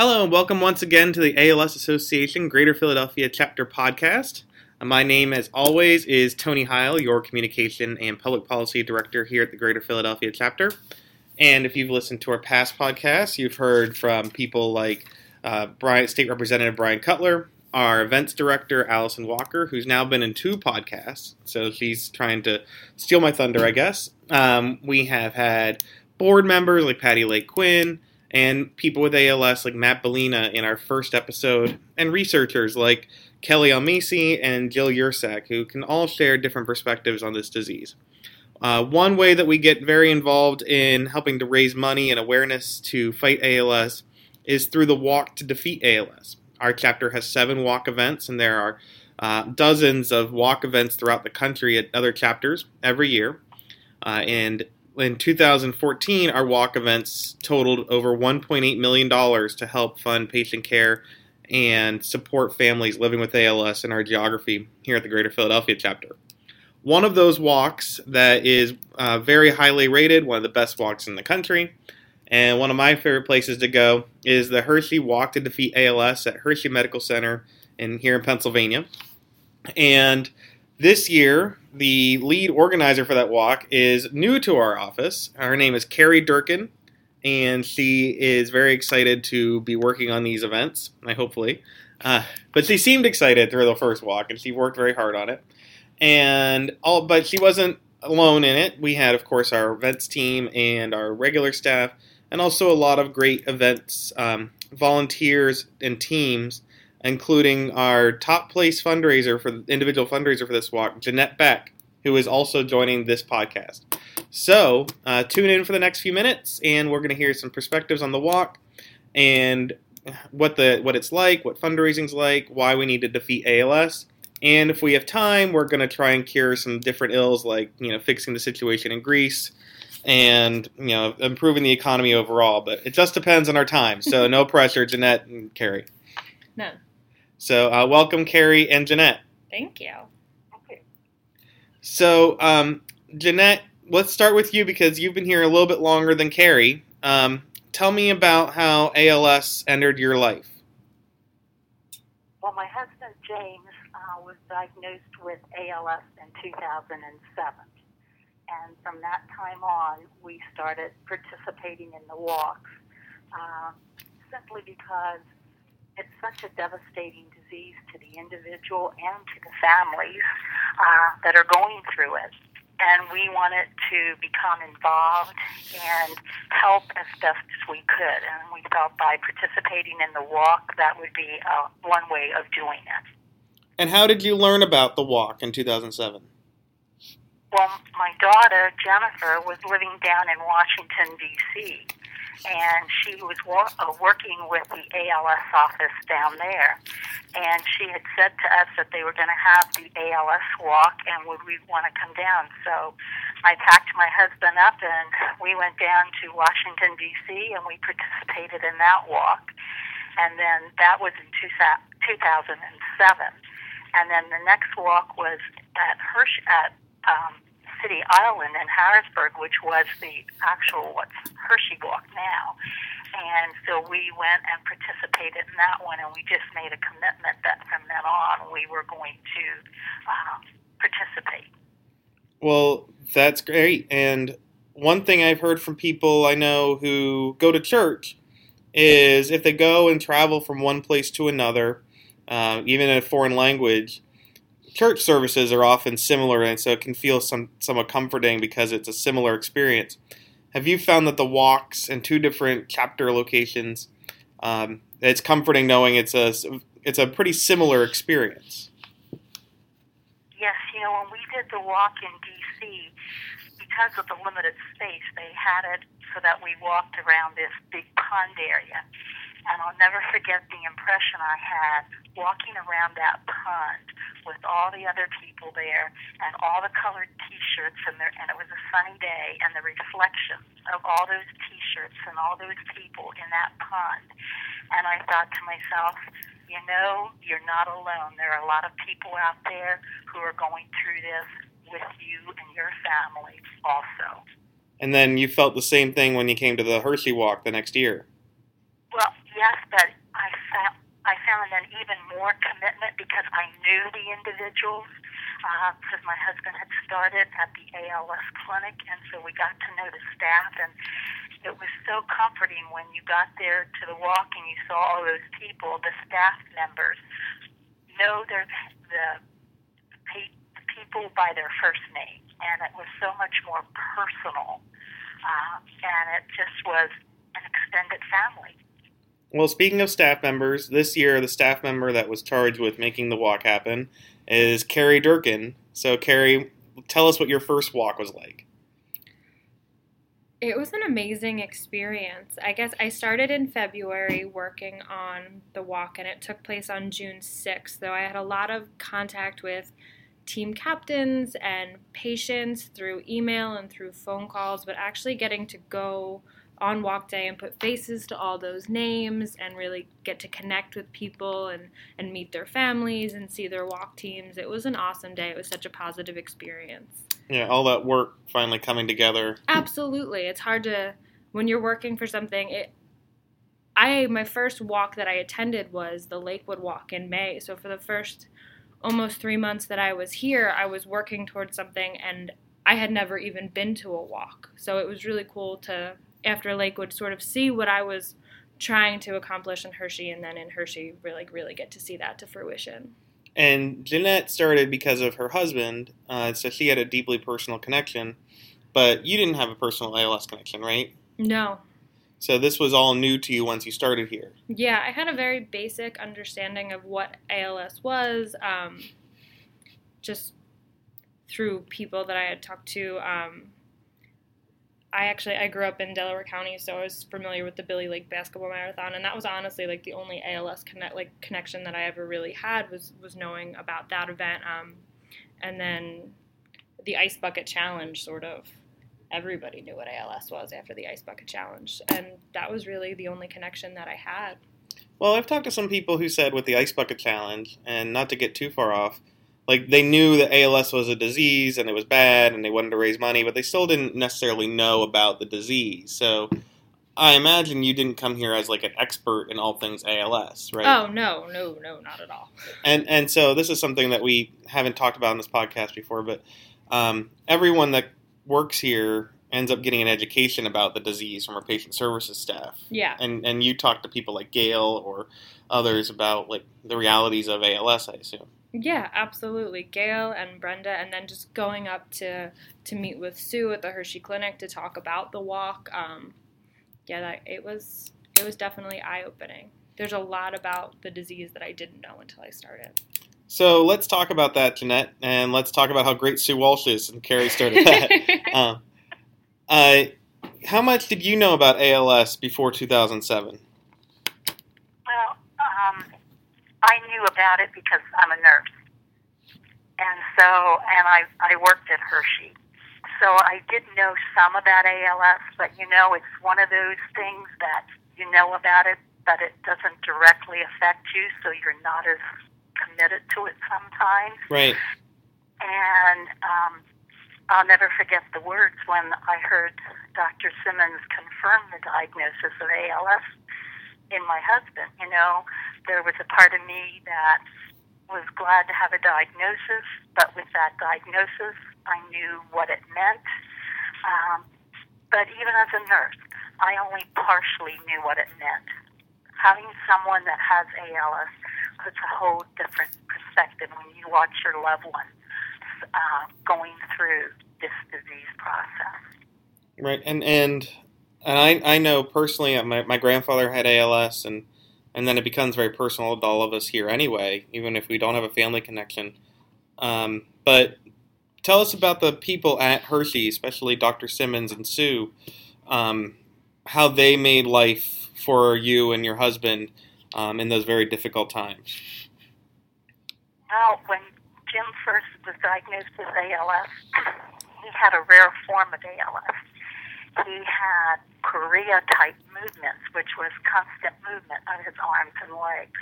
Hello, and welcome once again to the ALS Association Greater Philadelphia Chapter Podcast. Uh, my name, as always, is Tony Heil, your Communication and Public Policy Director here at the Greater Philadelphia Chapter. And if you've listened to our past podcasts, you've heard from people like uh, Brian, State Representative Brian Cutler, our events director, Allison Walker, who's now been in two podcasts, so she's trying to steal my thunder, I guess. Um, we have had board members like Patty Lake Quinn, and people with ALS like Matt Bellina in our first episode, and researchers like Kelly Almasi and Jill Yersak, who can all share different perspectives on this disease. Uh, one way that we get very involved in helping to raise money and awareness to fight ALS is through the Walk to Defeat ALS. Our chapter has seven walk events, and there are uh, dozens of walk events throughout the country at other chapters every year. Uh, and in 2014, our walk events totaled over $1.8 million to help fund patient care and support families living with ALS in our geography here at the Greater Philadelphia chapter. One of those walks that is uh, very highly rated, one of the best walks in the country, and one of my favorite places to go is the Hershey Walk to Defeat ALS at Hershey Medical Center in here in Pennsylvania. And this year, the lead organizer for that walk is new to our office. Her name is Carrie Durkin, and she is very excited to be working on these events. I hopefully, uh, but she seemed excited through the first walk, and she worked very hard on it. And all, but she wasn't alone in it. We had, of course, our events team and our regular staff, and also a lot of great events um, volunteers and teams including our top place fundraiser for individual fundraiser for this walk, Jeanette Beck, who is also joining this podcast. So uh, tune in for the next few minutes, and we're going to hear some perspectives on the walk and what the what it's like, what fundraising's like, why we need to defeat ALS. And if we have time, we're going to try and cure some different ills, like you know, fixing the situation in Greece, and you know, improving the economy overall. But it just depends on our time. So no pressure, Jeanette and Carrie. No. So, uh, welcome, Carrie and Jeanette. Thank you. Okay. So, um, Jeanette, let's start with you because you've been here a little bit longer than Carrie. Um, tell me about how ALS entered your life. Well, my husband James uh, was diagnosed with ALS in 2007. And from that time on, we started participating in the walks uh, simply because it's such a devastating disease to the individual and to the families uh, that are going through it. And we wanted to become involved and help as best as we could. And we felt by participating in the walk, that would be uh, one way of doing it. And how did you learn about the walk in 2007? Well, my daughter, Jennifer, was living down in Washington, D.C and she was wa- uh, working with the ALS office down there. And she had said to us that they were going to have the ALS walk, and would we want to come down? So I packed my husband up, and we went down to Washington D.C. and we participated in that walk. And then that was in two, 2007. And then the next walk was at Hirsch at um, City Island in Harrisburg, which was the actual what's Hershey Walk now. And so we went and participated in that one, and we just made a commitment that from then on we were going to um, participate. Well, that's great. And one thing I've heard from people I know who go to church is if they go and travel from one place to another, uh, even in a foreign language, church services are often similar, and so it can feel some somewhat comforting because it's a similar experience. Have you found that the walks in two different chapter locations, um, it's comforting knowing it's a it's a pretty similar experience? Yes, you know when we did the walk in D.C. because of the limited space, they had it so that we walked around this big pond area and I'll never forget the impression I had walking around that pond with all the other people there and all the colored T-shirts and there, and it was a sunny day and the reflection of all those T-shirts and all those people in that pond. And I thought to myself, you know, you're not alone. There are a lot of people out there who are going through this with you and your family also. And then you felt the same thing when you came to the Hershey Walk the next year. Yes, but I found I found an even more commitment because I knew the individuals because uh, my husband had started at the ALS clinic, and so we got to know the staff, and it was so comforting when you got there to the walk and you saw all those people, the staff members, know their the, the people by their first name, and it was so much more personal, uh, and it just was an extended family. Well, speaking of staff members, this year the staff member that was charged with making the walk happen is Carrie Durkin. So, Carrie, tell us what your first walk was like. It was an amazing experience. I guess I started in February working on the walk, and it took place on June 6th. Though I had a lot of contact with team captains and patients through email and through phone calls, but actually getting to go on walk day and put faces to all those names and really get to connect with people and, and meet their families and see their walk teams. It was an awesome day. It was such a positive experience. Yeah, all that work finally coming together. Absolutely. It's hard to when you're working for something, it I my first walk that I attended was the Lakewood walk in May. So for the first almost 3 months that I was here, I was working towards something and I had never even been to a walk. So it was really cool to after Lakewood sort of see what I was trying to accomplish in Hershey, and then in Hershey really really get to see that to fruition. And Jeanette started because of her husband, uh, so she had a deeply personal connection. But you didn't have a personal ALS connection, right? No. So this was all new to you once you started here. Yeah, I had a very basic understanding of what ALS was, um, just through people that I had talked to. Um, I actually I grew up in Delaware County, so I was familiar with the Billy Lake Basketball Marathon, and that was honestly like the only ALS connect like connection that I ever really had was was knowing about that event. Um, and then the Ice Bucket Challenge, sort of everybody knew what ALS was after the Ice Bucket Challenge, and that was really the only connection that I had. Well, I've talked to some people who said with the Ice Bucket Challenge, and not to get too far off, like they knew that ALS was a disease and it was bad and they wanted to raise money, but they still didn't necessarily know about the disease. So I imagine you didn't come here as like an expert in all things ALS, right? Oh no, no, no, not at all. And and so this is something that we haven't talked about in this podcast before, but um, everyone that works here ends up getting an education about the disease from our patient services staff. Yeah. And and you talk to people like Gail or others about like the realities of ALS, I assume. Yeah, absolutely. Gail and Brenda, and then just going up to to meet with Sue at the Hershey Clinic to talk about the walk. Um, yeah, that, it was it was definitely eye opening. There's a lot about the disease that I didn't know until I started. So let's talk about that, Jeanette, and let's talk about how great Sue Walsh is. And Carrie started that. um, uh, how much did you know about ALS before 2007? Well, um, I knew about it because I'm a nurse. And so, and I, I worked at Hershey. So I did know some about ALS, but you know, it's one of those things that you know about it, but it doesn't directly affect you, so you're not as committed to it sometimes. Right. And um, I'll never forget the words when I heard Dr. Simmons confirm the diagnosis of ALS in my husband. You know, there was a part of me that was glad to have a diagnosis, but with that diagnosis, I knew what it meant. Um, but even as a nurse, I only partially knew what it meant. Having someone that has ALS puts a whole different perspective when you watch your loved one uh, going through this disease process. Right, and and and I I know personally uh, my my grandfather had ALS and and then it becomes very personal to all of us here anyway, even if we don't have a family connection. Um, but tell us about the people at Hershey, especially Dr. Simmons and Sue, um, how they made life for you and your husband um, in those very difficult times. Well, when Jim first was diagnosed with ALS, he had a rare form of ALS he had chorea type movements, which was constant movement of his arms and legs.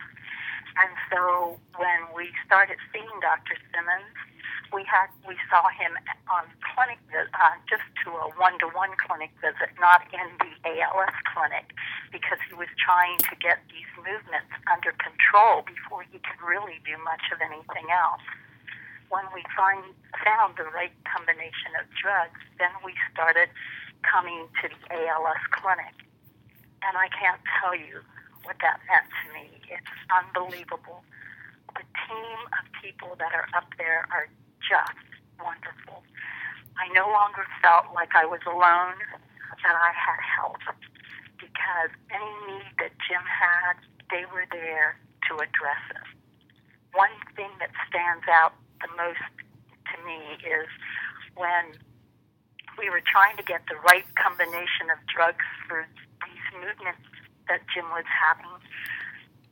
And so when we started seeing Dr. Simmons, we had we saw him on clinic uh, just to a one to one clinic visit, not in the ALS clinic, because he was trying to get these movements under control before he could really do much of anything else. When we find, found the right combination of drugs, then we started coming to the ALS clinic, and I can't tell you what that meant to me. It's unbelievable. The team of people that are up there are just wonderful. I no longer felt like I was alone, that I had help, because any need that Jim had, they were there to address it. One thing that stands out the most to me is when we were trying to get the right combination of drugs for these movements that Jim was having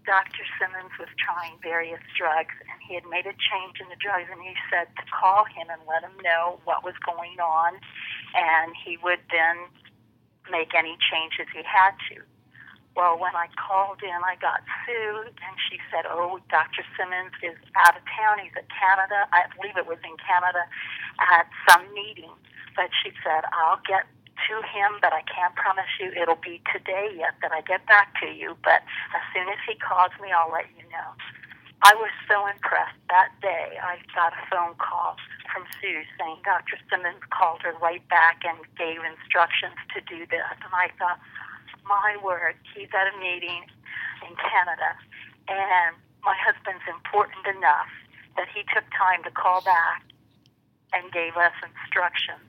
Dr. Simmons was trying various drugs, and he had made a change in the drugs, and he said to call him and let him know what was going on, and he would then make any changes he had to. Well, when I called in, I got sued, and she said, "Oh, Dr. Simmons is out of town. He's in Canada. I believe it was in Canada at some meeting." But she said, "I'll get to him, but I can't promise you it'll be today yet that I get back to you. But as soon as he calls me, I'll let you know. I was so impressed that day. I got a phone call from Sue saying Dr. Simmons called her right back and gave instructions to do this. And I thought, my word, he's at a meeting in Canada, and my husband's important enough that he took time to call back and gave us instructions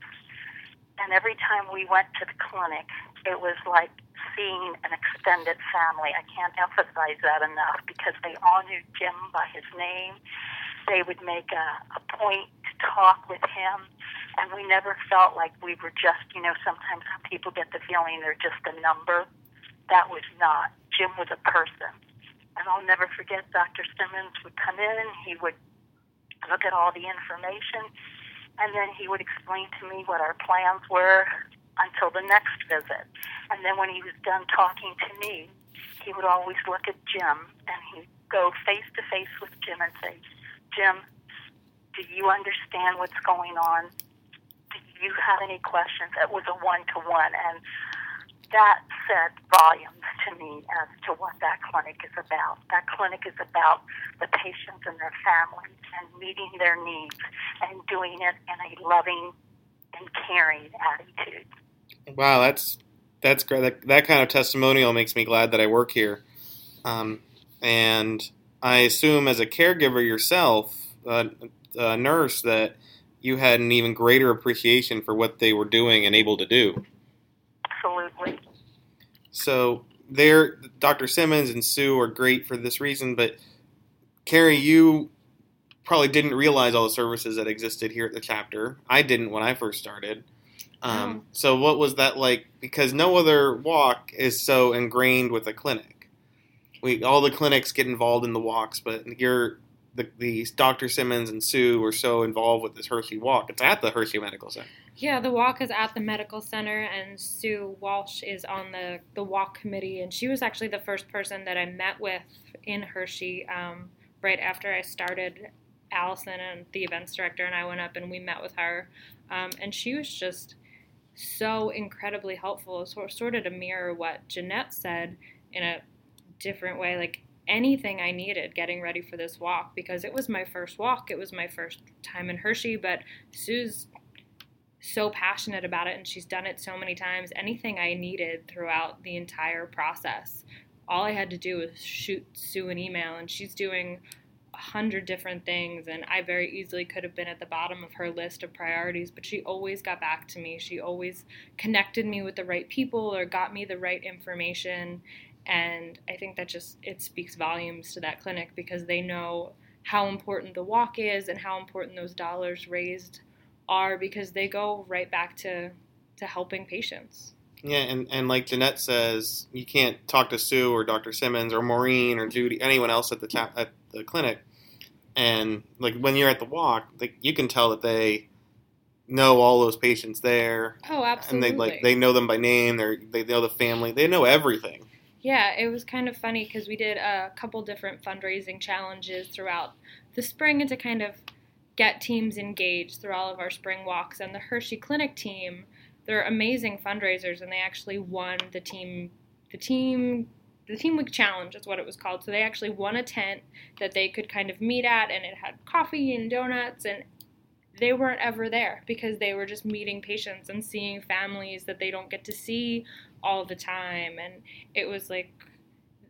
and every time we went to the clinic, it was like seeing an extended family. I can't emphasize that enough because they all knew Jim by his name. They would make a, a point to talk with him, and we never felt like we were just, you know, sometimes people get the feeling they're just a number. That was not. Jim was a person. And I'll never forget Dr. Simmons would come in, he would look at all the information, and then he would explain to me what our plans were until the next visit. And then when he was done talking to me, he would always look at Jim and he'd go face to face with Jim and say, Jim, do you understand what's going on? Do you have any questions? It was a one to one. And that said volumes to me as to what that clinic is about. That clinic is about the patients and their families and meeting their needs and doing it in a loving and caring attitude. Wow, that's that's great. That, that kind of testimonial makes me glad that I work here. Um, and I assume, as a caregiver yourself, uh, a nurse, that you had an even greater appreciation for what they were doing and able to do. Absolutely. So there, Dr. Simmons and Sue are great for this reason, but Carrie, you probably didn't realize all the services that existed here at the chapter. I didn't when I first started. Um, oh. So what was that like? Because no other walk is so ingrained with a clinic. We all the clinics get involved in the walks, but you're the, the Dr. Simmons and Sue were so involved with this Hershey walk. It's at the Hershey Medical Center. Yeah, the walk is at the medical center, and Sue Walsh is on the, the walk committee, and she was actually the first person that I met with in Hershey um, right after I started. Allison and the events director and I went up and we met with her, um, and she was just so incredibly helpful. So, sort of to mirror what Jeanette said in a different way, like anything I needed getting ready for this walk because it was my first walk. It was my first time in Hershey, but Sue's so passionate about it and she's done it so many times. Anything I needed throughout the entire process, all I had to do was shoot Sue an email and she's doing a hundred different things and I very easily could have been at the bottom of her list of priorities, but she always got back to me. She always connected me with the right people or got me the right information and I think that just it speaks volumes to that clinic because they know how important the walk is and how important those dollars raised are because they go right back to to helping patients. Yeah, and, and like Jeanette says, you can't talk to Sue or Dr. Simmons or Maureen or Judy, anyone else at the ta- at the clinic, and like when you're at the walk, like you can tell that they know all those patients there. Oh, absolutely. And they like they know them by name. They they know the family. They know everything. Yeah, it was kind of funny because we did a couple different fundraising challenges throughout the spring and to kind of get teams engaged through all of our spring walks. And the Hershey Clinic team, they're amazing fundraisers, and they actually won the team the team the team week challenge is what it was called so they actually won a tent that they could kind of meet at and it had coffee and donuts and they weren't ever there because they were just meeting patients and seeing families that they don't get to see all the time and it was like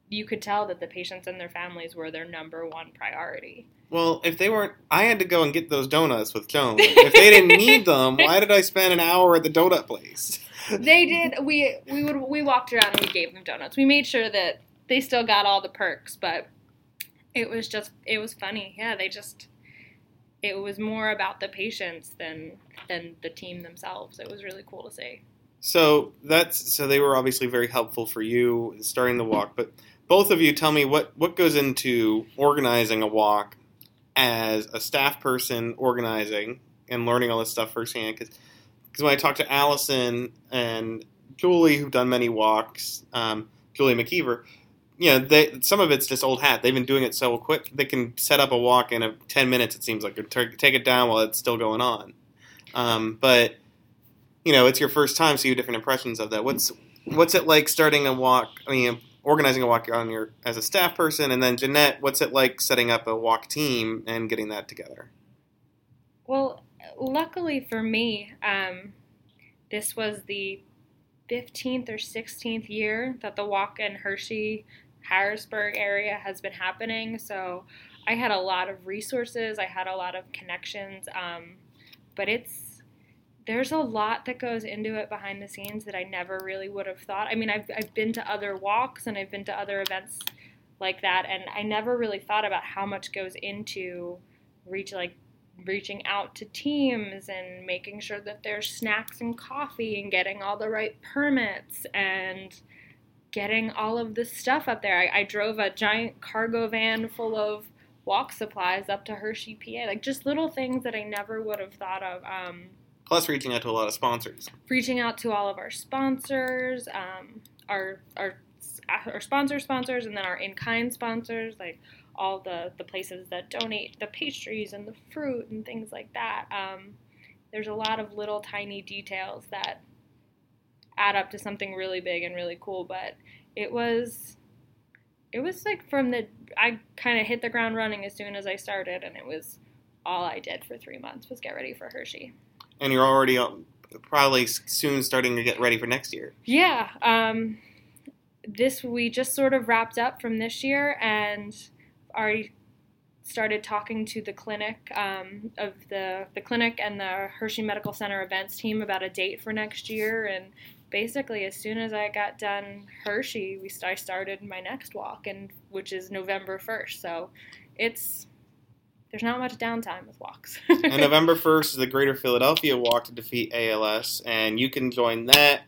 you could tell that the patients and their families were their number one priority Well, if they weren't, I had to go and get those donuts with Joan. If they didn't need them, why did I spend an hour at the donut place? they did we we would we walked around and we gave them donuts we made sure that they still got all the perks but it was just it was funny yeah they just it was more about the patients than than the team themselves it was really cool to see So that's so they were obviously very helpful for you in starting the walk. But both of you, tell me what what goes into organizing a walk as a staff person organizing and learning all this stuff firsthand. Because because when I talked to Allison and Julie, who've done many walks, um, Julie McKeever, you know, they, some of it's just old hat. They've been doing it so quick. They can set up a walk in a, 10 minutes, it seems like, or t- take it down while it's still going on. Um, but, you know, it's your first time, so you have different impressions of that. What's what's it like starting a walk? I mean, organizing a walk on your as a staff person, and then Jeanette, what's it like setting up a walk team and getting that together? well luckily for me um, this was the 15th or 16th year that the walk in hershey harrisburg area has been happening so i had a lot of resources i had a lot of connections um, but it's there's a lot that goes into it behind the scenes that I never really would have thought. I mean, I've, I've been to other walks and I've been to other events like that, and I never really thought about how much goes into reach like reaching out to teams and making sure that there's snacks and coffee and getting all the right permits and getting all of this stuff up there. I, I drove a giant cargo van full of walk supplies up to Hershey, PA, like just little things that I never would have thought of. Um, Plus, reaching out to a lot of sponsors. reaching out to all of our sponsors, um, our our our sponsor sponsors, and then our in kind sponsors, like all the the places that donate the pastries and the fruit and things like that. Um, there's a lot of little tiny details that add up to something really big and really cool. But it was it was like from the I kind of hit the ground running as soon as I started, and it was all I did for three months was get ready for Hershey. And you're already um, probably soon starting to get ready for next year. Yeah. Um, this we just sort of wrapped up from this year and already started talking to the clinic um, of the the clinic and the Hershey Medical Center events team about a date for next year and basically as soon as I got done Hershey we I started my next walk and which is November 1st so it's there's not much downtime with walks and November 1st is the Greater Philadelphia Walk to Defeat ALS, and you can join that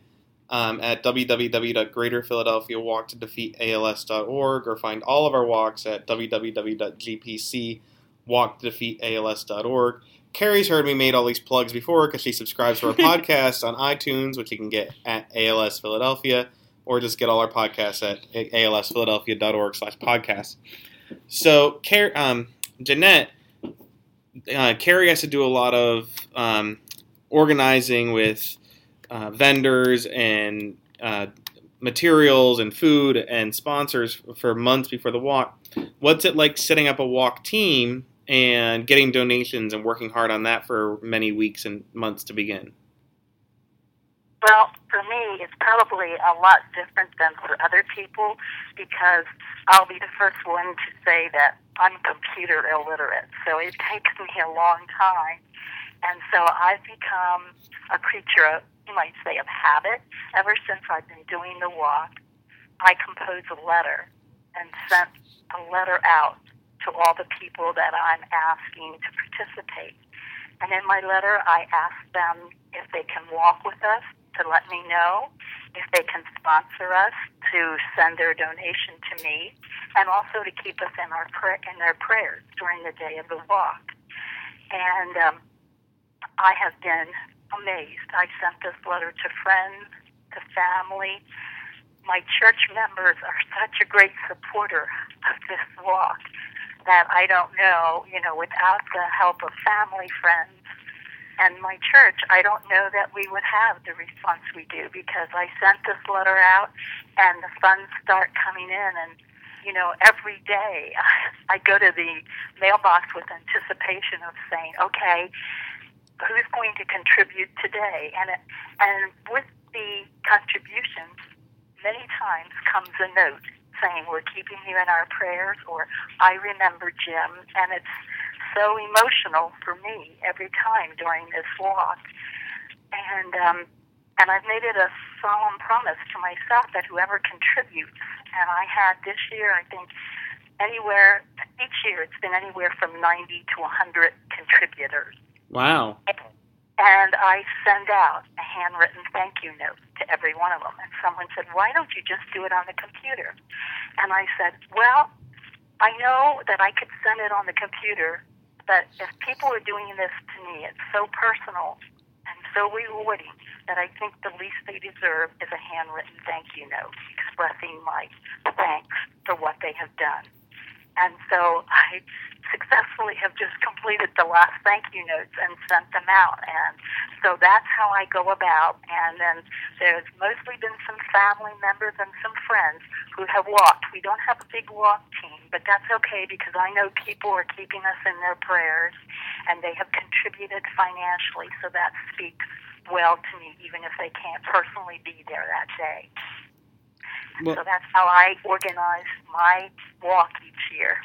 um, at www.greaterphiladelphiawalktodefeatals.org or find all of our walks at www.gpcwalktodefeatals.org. Carrie's heard me made all these plugs before because she subscribes to our podcast on iTunes, which you can get at ALS Philadelphia, or just get all our podcasts at alsphiladelphia.org slash podcast. So, Car- um, Jeanette, uh, Carrie has to do a lot of um, organizing with uh, vendors and uh, materials and food and sponsors for months before the walk. What's it like setting up a walk team and getting donations and working hard on that for many weeks and months to begin? Well, for me, it's probably a lot different than for other people because I'll be the first one to say that I'm computer illiterate. So it takes me a long time. And so I've become a creature of, you might say, of habit. Ever since I've been doing the walk, I compose a letter and sent a letter out to all the people that I'm asking to participate. And in my letter, I ask them if they can walk with us to let me know, if they can sponsor us to send their donation to me, and also to keep us in our pra- in their prayers during the day of the walk. And um, I have been amazed. I sent this letter to friends, to family. My church members are such a great supporter of this walk that I don't know, you know, without the help of family, friends, and my church, I don't know that we would have the response we do because I sent this letter out and the funds start coming in and you know, every day I go to the mailbox with anticipation of saying, okay, who's going to contribute today? And it, and with the contributions, many times comes a note saying we're keeping you in our prayers or I remember Jim and it's so emotional for me every time during this walk and um and I've made it a solemn promise to myself that whoever contributes and I had this year I think anywhere each year it's been anywhere from 90 to 100 contributors wow and I send out a handwritten thank you note to every one of them. And someone said, Why don't you just do it on the computer? And I said, Well, I know that I could send it on the computer, but if people are doing this to me, it's so personal and so rewarding that I think the least they deserve is a handwritten thank you note expressing my thanks for what they have done. And so I successfully have just completed the last thank you notes and sent them out. And so that's how I go about. And then there's mostly been some family members and some friends who have walked. We don't have a big walk team, but that's okay because I know people are keeping us in their prayers and they have contributed financially. So that speaks well to me, even if they can't personally be there that day. Well, so that's how I organize my walk each year.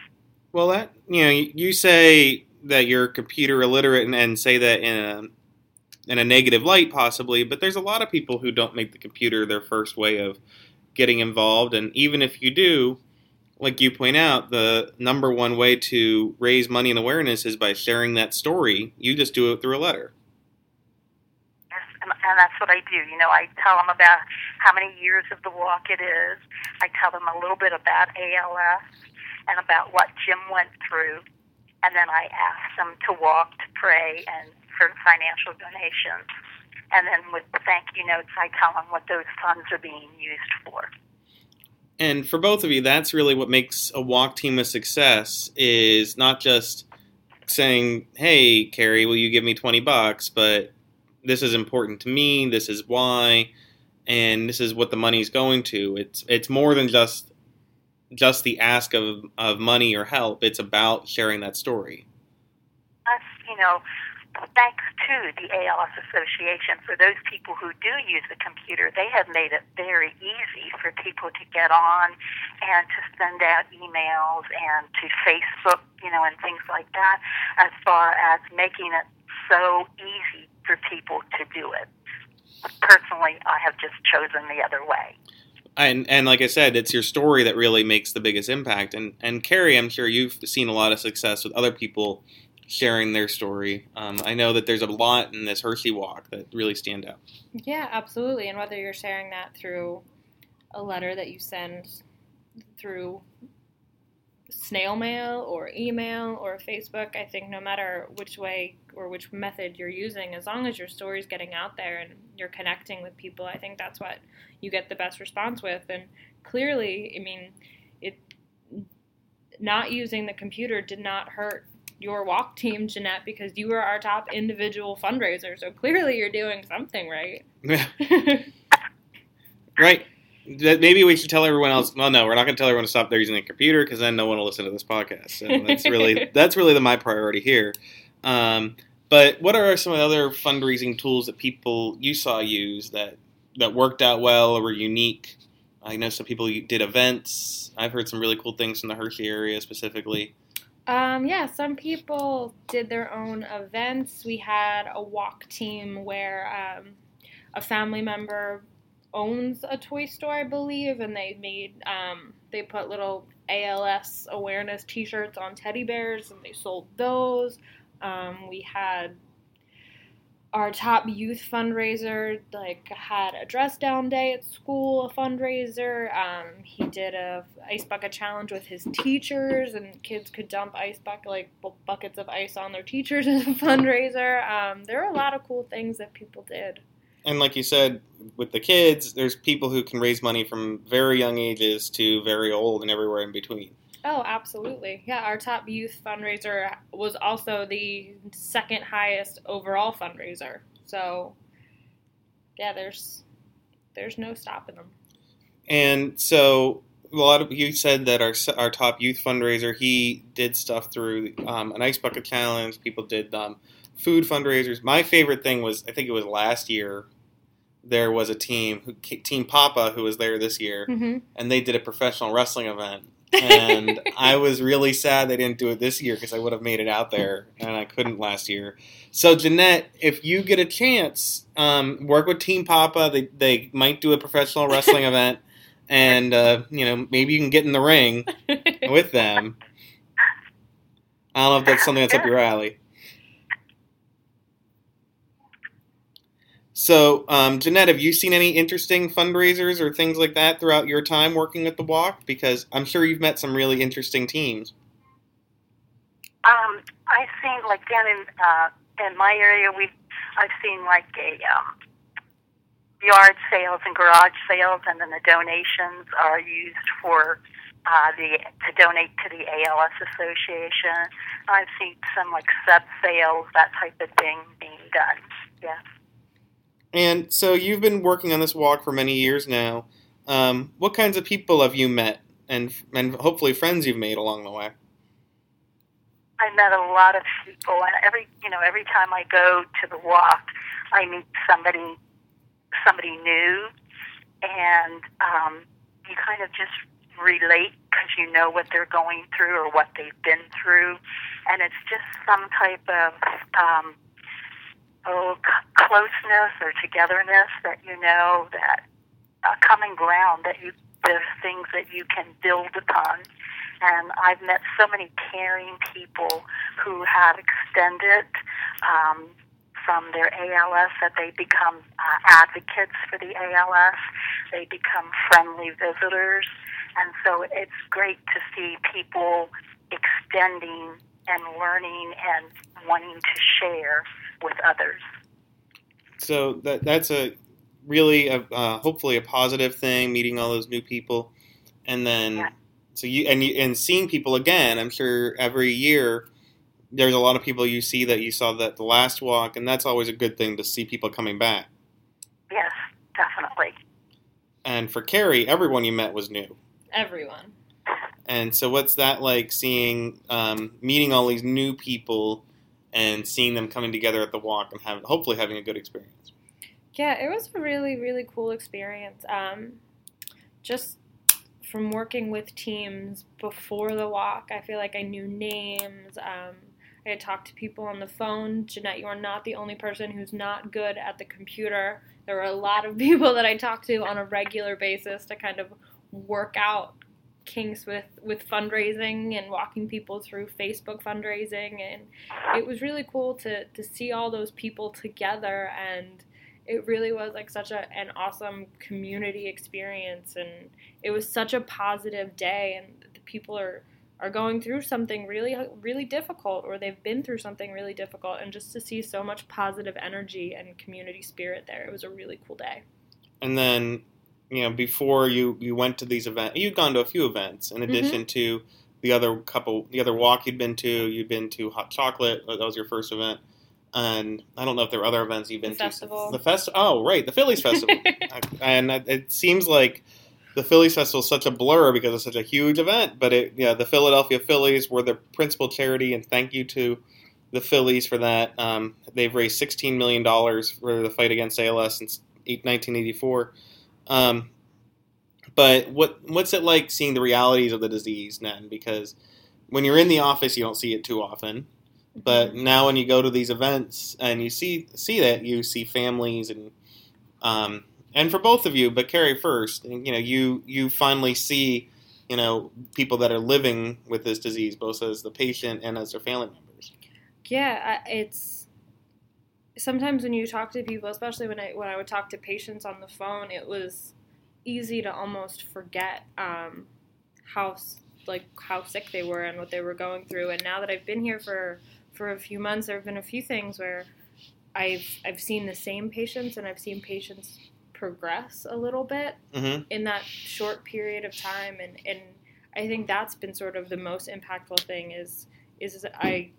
Well, that you know, you say that you're computer illiterate and, and say that in a in a negative light, possibly, but there's a lot of people who don't make the computer their first way of getting involved, and even if you do, like you point out, the number one way to raise money and awareness is by sharing that story. You just do it through a letter Yes, and that's what I do. You know, I tell them about how many years of the walk it is. I tell them a little bit about ALS and about what Jim went through, and then I ask them to walk, to pray, and for financial donations. And then with the thank you notes, I tell them what those funds are being used for. And for both of you, that's really what makes a walk team a success. Is not just saying, "Hey, Carrie, will you give me twenty bucks?" but this is important to me. This is why, and this is what the money is going to. It's it's more than just just the ask of of money or help. It's about sharing that story. Us, you know, thanks to the ALS Association, for those people who do use the computer, they have made it very easy for people to get on and to send out emails and to Facebook, you know, and things like that, as far as making it so easy for people to do it. Personally, I have just chosen the other way. And and like I said, it's your story that really makes the biggest impact. And and Carrie, I'm sure you've seen a lot of success with other people sharing their story. Um, I know that there's a lot in this Hershey Walk that really stand out. Yeah, absolutely. And whether you're sharing that through a letter that you send through snail mail or email or Facebook. I think no matter which way or which method you're using, as long as your story's getting out there and you're connecting with people, I think that's what you get the best response with. And clearly, I mean, it not using the computer did not hurt your walk team, Jeanette, because you were our top individual fundraiser. So clearly, you're doing something right. right maybe we should tell everyone else. Well, no, we're not going to tell everyone to stop there using a computer because then no one will listen to this podcast. So that's really that's really the, my priority here. Um, but what are some of the other fundraising tools that people you saw use that that worked out well or were unique? I know some people did events. I've heard some really cool things from the Hershey area specifically. Um, yeah, some people did their own events. We had a walk team where um, a family member owns a toy store, I believe, and they made um, they put little ALS awareness T-shirts on teddy bears, and they sold those. Um, we had our top youth fundraiser like had a dress down day at school a fundraiser. Um, he did a ice bucket challenge with his teachers and kids could dump ice bucket like buckets of ice on their teachers as a fundraiser. Um, there are a lot of cool things that people did. And like you said, with the kids, there's people who can raise money from very young ages to very old and everywhere in between. Oh, absolutely. Yeah, our top youth fundraiser was also the second highest overall fundraiser. So, yeah, there's there's no stopping them. And so a lot of you said that our our top youth fundraiser he did stuff through um, an ice bucket challenge. People did um, food fundraisers. My favorite thing was I think it was last year. There was a team, who, Team Papa, who was there this year, Mm-hmm. and they did a professional wrestling event. And I was really sad they didn't do it this year because I would have made it out there, and I couldn't last year. So Jeanette, if you get a chance, um, work with Team Papa. They they might do a professional wrestling event, and uh, you know maybe you can get in the ring with them. I don't know if that's something that's up your alley. So, um, Jeanette, have you seen any interesting fundraisers or things like that throughout your time working with the Walk? Because I'm sure you've met some really interesting teams. Um, I've seen like down in uh, in my area, we I've seen like a um, yard sales and garage sales, and then the donations are used for uh, the to donate to the ALS Association. I've seen some like sub sales, that type of thing being done. Yeah. And so you've been working on this walk for many years now. Um, what kinds of people have you met, and and hopefully friends you've made along the way? I met a lot of people, and every you know every time I go to the walk, I meet somebody somebody new, and um, you kind of just relate because you know what they're going through or what they've been through, and it's just some type of um, oh c- closeness or togetherness that you know that a common ground that you there's things that you can build upon. And I've met so many caring people who have extended um, from their ALS that they become uh, advocates for the ALS. They become friendly visitors, and so it's great to see people extending and learning and wanting to share with others. So that that's a really a, uh, hopefully a positive thing, meeting all those new people, and then Yeah. so you and you and seeing people again. I'm sure every year there's a lot of people you see that you saw that the last walk, and that's always a good thing to see people coming back. Yes, definitely. And for Carrie, everyone you met was new. Everyone. And so, what's that like? Seeing, um, meeting all these new people, and seeing them coming together at the walk, and have hopefully having a good experience. Yeah, it was a really, really cool experience. Um, just from working with teams before the walk, I feel like I knew names. Um, I had talked to people on the phone. Jeanette, you are not the only person who's not good at the computer. There were a lot of people that I talked to on a regular basis to kind of work out kinks with, with fundraising and walking people through Facebook fundraising. And it was really cool to, to see all those people together. And it really was like such a, an awesome community experience. And it was such a positive day. And the people are are going through something really really difficult or they've been through something really difficult. And just to see so much positive energy and community spirit there it was a really cool day. And then, you know, before you you went to these events, you'd gone to a few events in addition to the other couple, the other walk you'd been to. You'd been to Hot Chocolate. That was your first event. And I don't know if there were other events you've been The to. festival. The fest. Oh, right, the Phillies Festival. and it seems like the Phillies Festival is such a blur because it's such a huge event. But it, yeah, the Philadelphia Phillies were the principal charity, and thank you to the Phillies for that. Um, they've raised sixteen million dollars for the fight against ALS since eight- 1984. Um, but what what's it like seeing the realities of the disease, then? Because when you're in the office, you don't see it too often. But now, when you go to these events and you see see that, you see families and um, and for both of you, but Carrie first, you know, you you finally see, you know, people that are living with this disease, both as the patient and as their family members. yeah it's sometimes when you talk to people especially when i when i would talk to patients on the phone it was easy to almost forget um, how like how sick they were and what they were going through. And now that i've been here for for a few months there have been a few things where i've i've seen the same patients and i've seen patients progress a little bit hmm in that short period of time. And and I think that's been sort of the most impactful thing is is I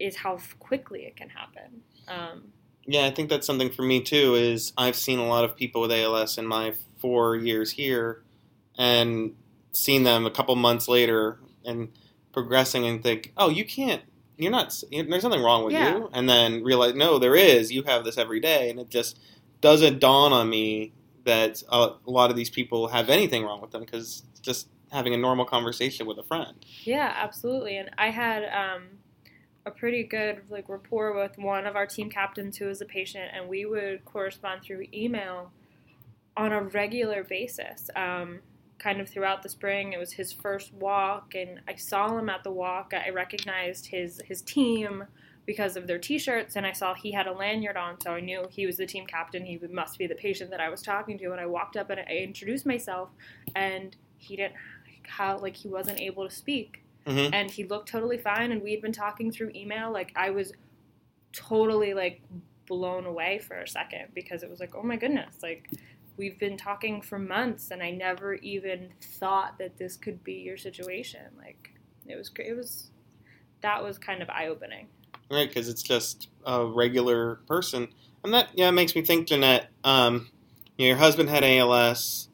is how quickly it can happen. Um, yeah, I think that's something for me too. Is I've seen a lot of people with ALS in my four years here, and seen them a couple months later and progressing and think, oh, you can't. You're not. There's nothing wrong with Yeah. you, and then realize, no, there is. You have this every day, and it just doesn't dawn on me that a, a lot of these people have anything wrong with them because just having a normal conversation with a friend. Yeah, absolutely. And I had um, a pretty good like rapport with one of our team captains who was a patient, and we would correspond through email on a regular basis. Um, kind of throughout the spring, it was his first walk, and I saw him at the walk. I recognized his his team because of their T-shirts, and I saw he had a lanyard on, so I knew he was the team captain. He must be the patient that I was talking to, and I walked up and I introduced myself, and he didn't how like he wasn't able to speak hmm and he looked totally fine and we had been talking through email like i was totally like blown away for a second because it was like oh my goodness like we've been talking for months and i never even thought that this could be your situation like it was it was that was kind of eye-opening right? Because it's just a regular person, and that yeah makes me think, Jeanette. Um, you know, your husband had ALS.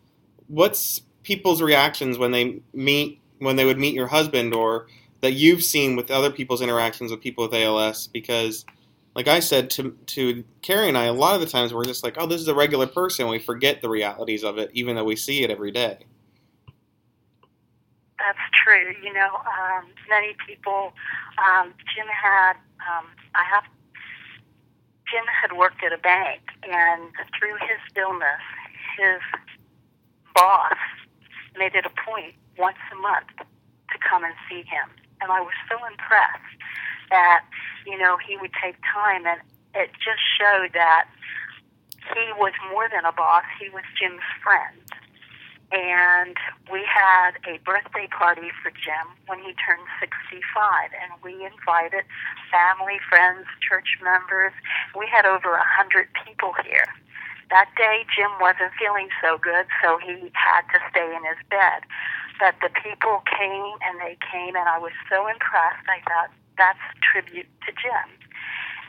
What's people's reactions when they meet when they would meet your husband, or that you've seen with other people's interactions with people with ALS? Because, like I said to to Carrie and I, a lot of the times we're just like, oh, this is a regular person. We forget the realities of it, even though we see it every day. That's true. You know, um, many people. Um, Jim had. Um, I have. Jim had worked at a bank, and through his illness, his boss made it a point once a month to come and see him, and I was so impressed that you know he would take time, and it just showed that he was more than a boss. He was Jim's friend and we had a birthday party for Jim when he turned 65, and we invited family, friends, church members. We had over a hundred people here. That day, Jim wasn't feeling so good, so he had to stay in his bed. But the people came and they came, and I was so impressed. I thought that's tribute to Jim.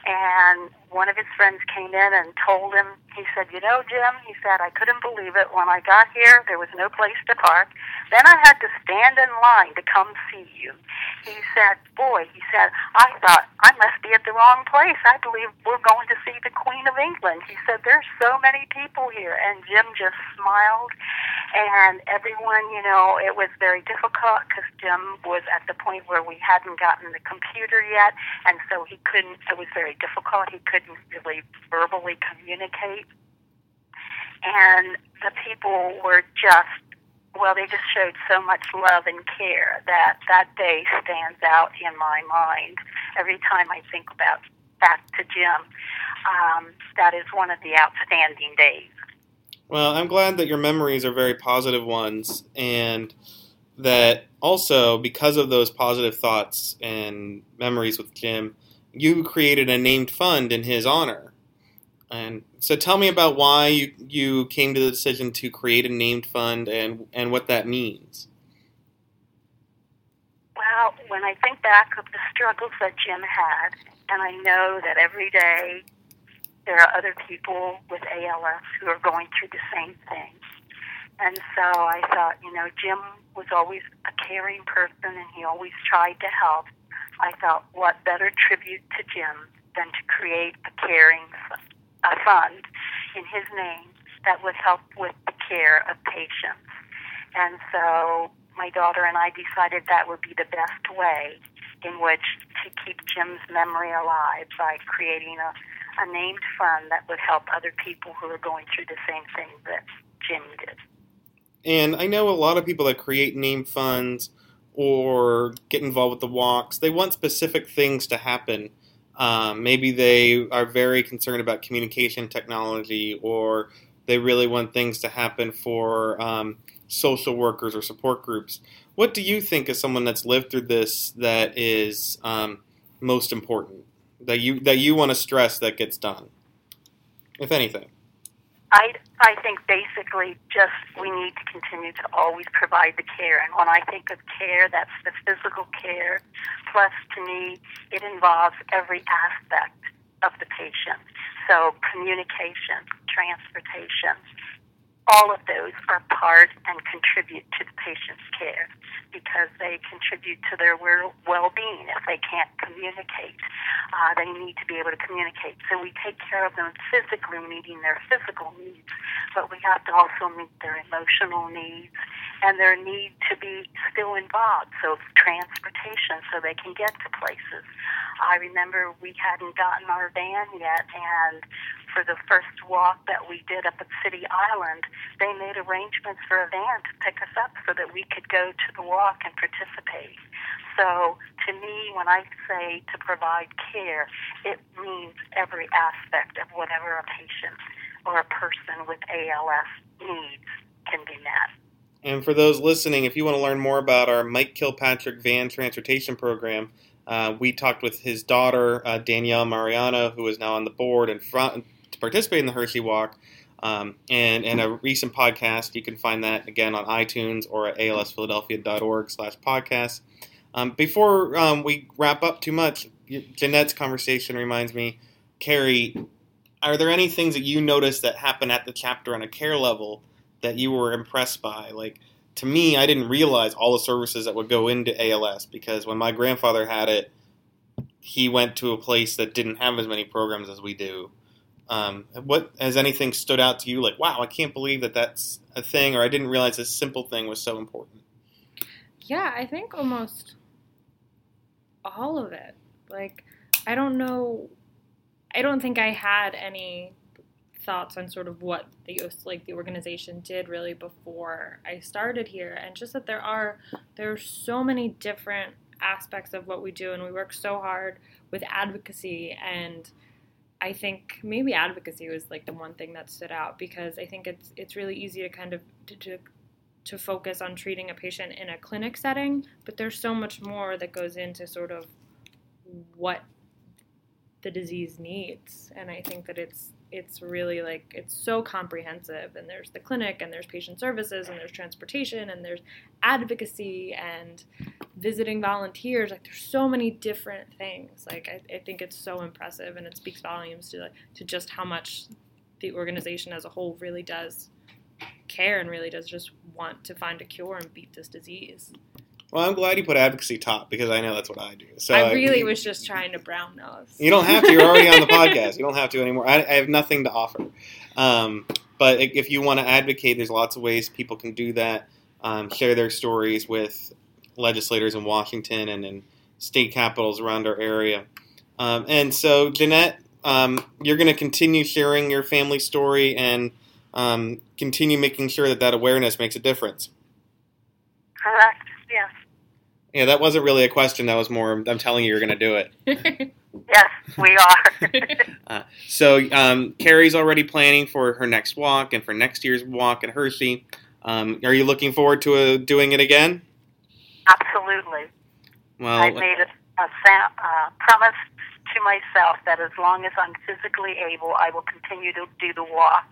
And one of his friends came in and told him, he said, You know, Jim, he said, I couldn't believe it. When I got here, there was no place to park. Then I had to stand in line to come see you. He said, Boy, he said, I thought I must be at the wrong place. I believe we're going to see the Queen of England. He said, There's so many people here. And Jim just smiled. And everyone, you know, it was very difficult because Jim was at the point where we hadn't gotten the computer yet. And so he couldn't, it was very difficult. He couldn't really verbally communicate. And the people were just, well, they just showed so much love and care that that day stands out in my mind. Every time I think about back to Jim, um, that is one of the outstanding days. Well, I'm glad that your memories are very positive ones, and that also because of those positive thoughts and memories with Jim, you created a named fund in his honor. And so, tell me about why you you came to the decision to create a named fund and and what that means. Well, when I think back of the struggles that Jim had, and I know that every day there are other people with ALS who are going through the same thing. And so I thought, you know, Jim was always a caring person and he always tried to help. I thought, what better tribute to Jim than to create a caring a fund in his name that would help with the care of patients. And so my daughter and I decided that would be the best way in which to keep Jim's memory alive by creating a, a named fund that would help other people who are going through the same thing that Jim did. And I know a lot of people that create name funds or get involved with the walks, they want specific things to happen. Um, maybe they are very concerned about communication technology, or they really want things to happen for um, social workers or support groups. What do you think, as someone that's lived through this, that is um, most important that you that you want to stress that gets done, if anything? I, I think basically just we need to continue to always provide the care. And when I think of care, that's the physical care. Plus, to me, it involves every aspect of the patient. So, communication, transportation, all of those are part and contribute to the patient's care because they contribute to their well-being if they can't communicate. Uh, they need to be able to communicate. So we take care of them physically, meeting their physical needs, but we have to also meet their emotional needs and their need to be still involved. So transportation, so they can get to places. I remember we hadn't gotten our van yet, and for the first walk that we did up at City Island, they made arrangements for a van to pick us up so that we could go to the walk and participate. So, to me, when I say to provide care, it means every aspect of whatever a patient or a person with ALS needs can be met. And for those listening, if you want to learn more about our Mike Kilpatrick Van Transportation Program, uh, we talked with his daughter, uh, Danielle Mariano, who is now on the board and front participate in the Hershey Walk. Um, and in a recent podcast, you can find that again on iTunes or at alsphiladelphia.org slash podcast. Um, before um, we wrap up too much, Jeanette's conversation reminds me, Carrie, are there any things that you noticed that happen at the chapter on a care level that you were impressed by? Like, to me, I didn't realize all the services that would go into ALS because when my grandfather had it, he went to a place that didn't have as many programs as we do. Um, what has anything stood out to you? Like, wow, I can't believe that that's a thing, or I didn't realize this simple thing was so important. Yeah, I think almost all of it. Like, I don't know. I don't think I had any thoughts on sort of what the like the organization did really before I started here, and just that there are there are so many different aspects of what we do, and we work so hard with advocacy and I think maybe advocacy was like the one thing that stood out because I think it's it's really easy to kind of to, to, to focus on treating a patient in a clinic setting, but there's so much more that goes into sort of what the disease needs, and I think that it's it's really like it's so comprehensive and there's the clinic and there's patient services and there's transportation and there's advocacy and visiting volunteers like there's so many different things. Like I, I think it's so impressive and it speaks volumes to to just how much the organization as a whole really does care and really does just want to find a cure and beat this disease well, I'm glad you put advocacy top because I know that's what I do. So I really was just trying to brown nose. You don't have to. You're already on the podcast. You don't have to anymore. I, I have nothing to offer. Um, but if you want to advocate, there's lots of ways people can do that. Um, share their stories with legislators in Washington and in state capitals around our area. Um, and so, Jeanette, um, you're going to continue sharing your family story and um, continue making sure that that awareness makes a difference. Correct. Yes. Yeah, that wasn't really a question. That was more, I'm telling you, you're going to do it. yes, we are. uh, so, um, Carrie's already planning for her next walk and for next year's walk at Hershey. Um, are you looking forward to uh, doing it again? Absolutely. Well, I've made a, a uh, promise to myself that as long as I'm physically able, I will continue to do the walk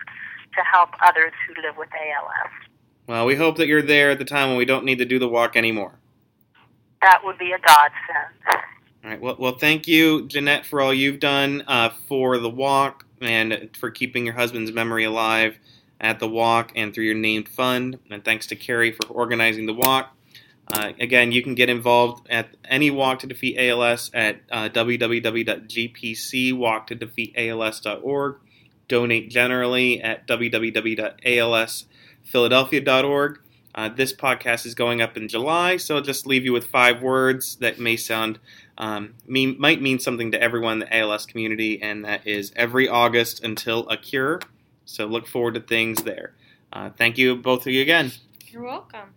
to help others who live with ALS. Well, we hope that you're there at the time when we don't need to do the walk anymore. That would be a godsend. All right. Well, well, thank you, Jeanette, for all you've done uh, for the walk and for keeping your husband's memory alive at the walk and through your named fund. And thanks to Carrie for organizing the walk. Uh, again, you can get involved at any Walk to Defeat ALS at uh, www.gpcwalktodefeatals.org. Donate generally at www.alsphiladelphia.org. Uh, this podcast is going up in July, so I'll just leave you with five words that may sound um, mean, might mean something to everyone in the ALS community, and that is every August until a cure. So look forward to things there. Uh, thank you, both of you again. You're welcome.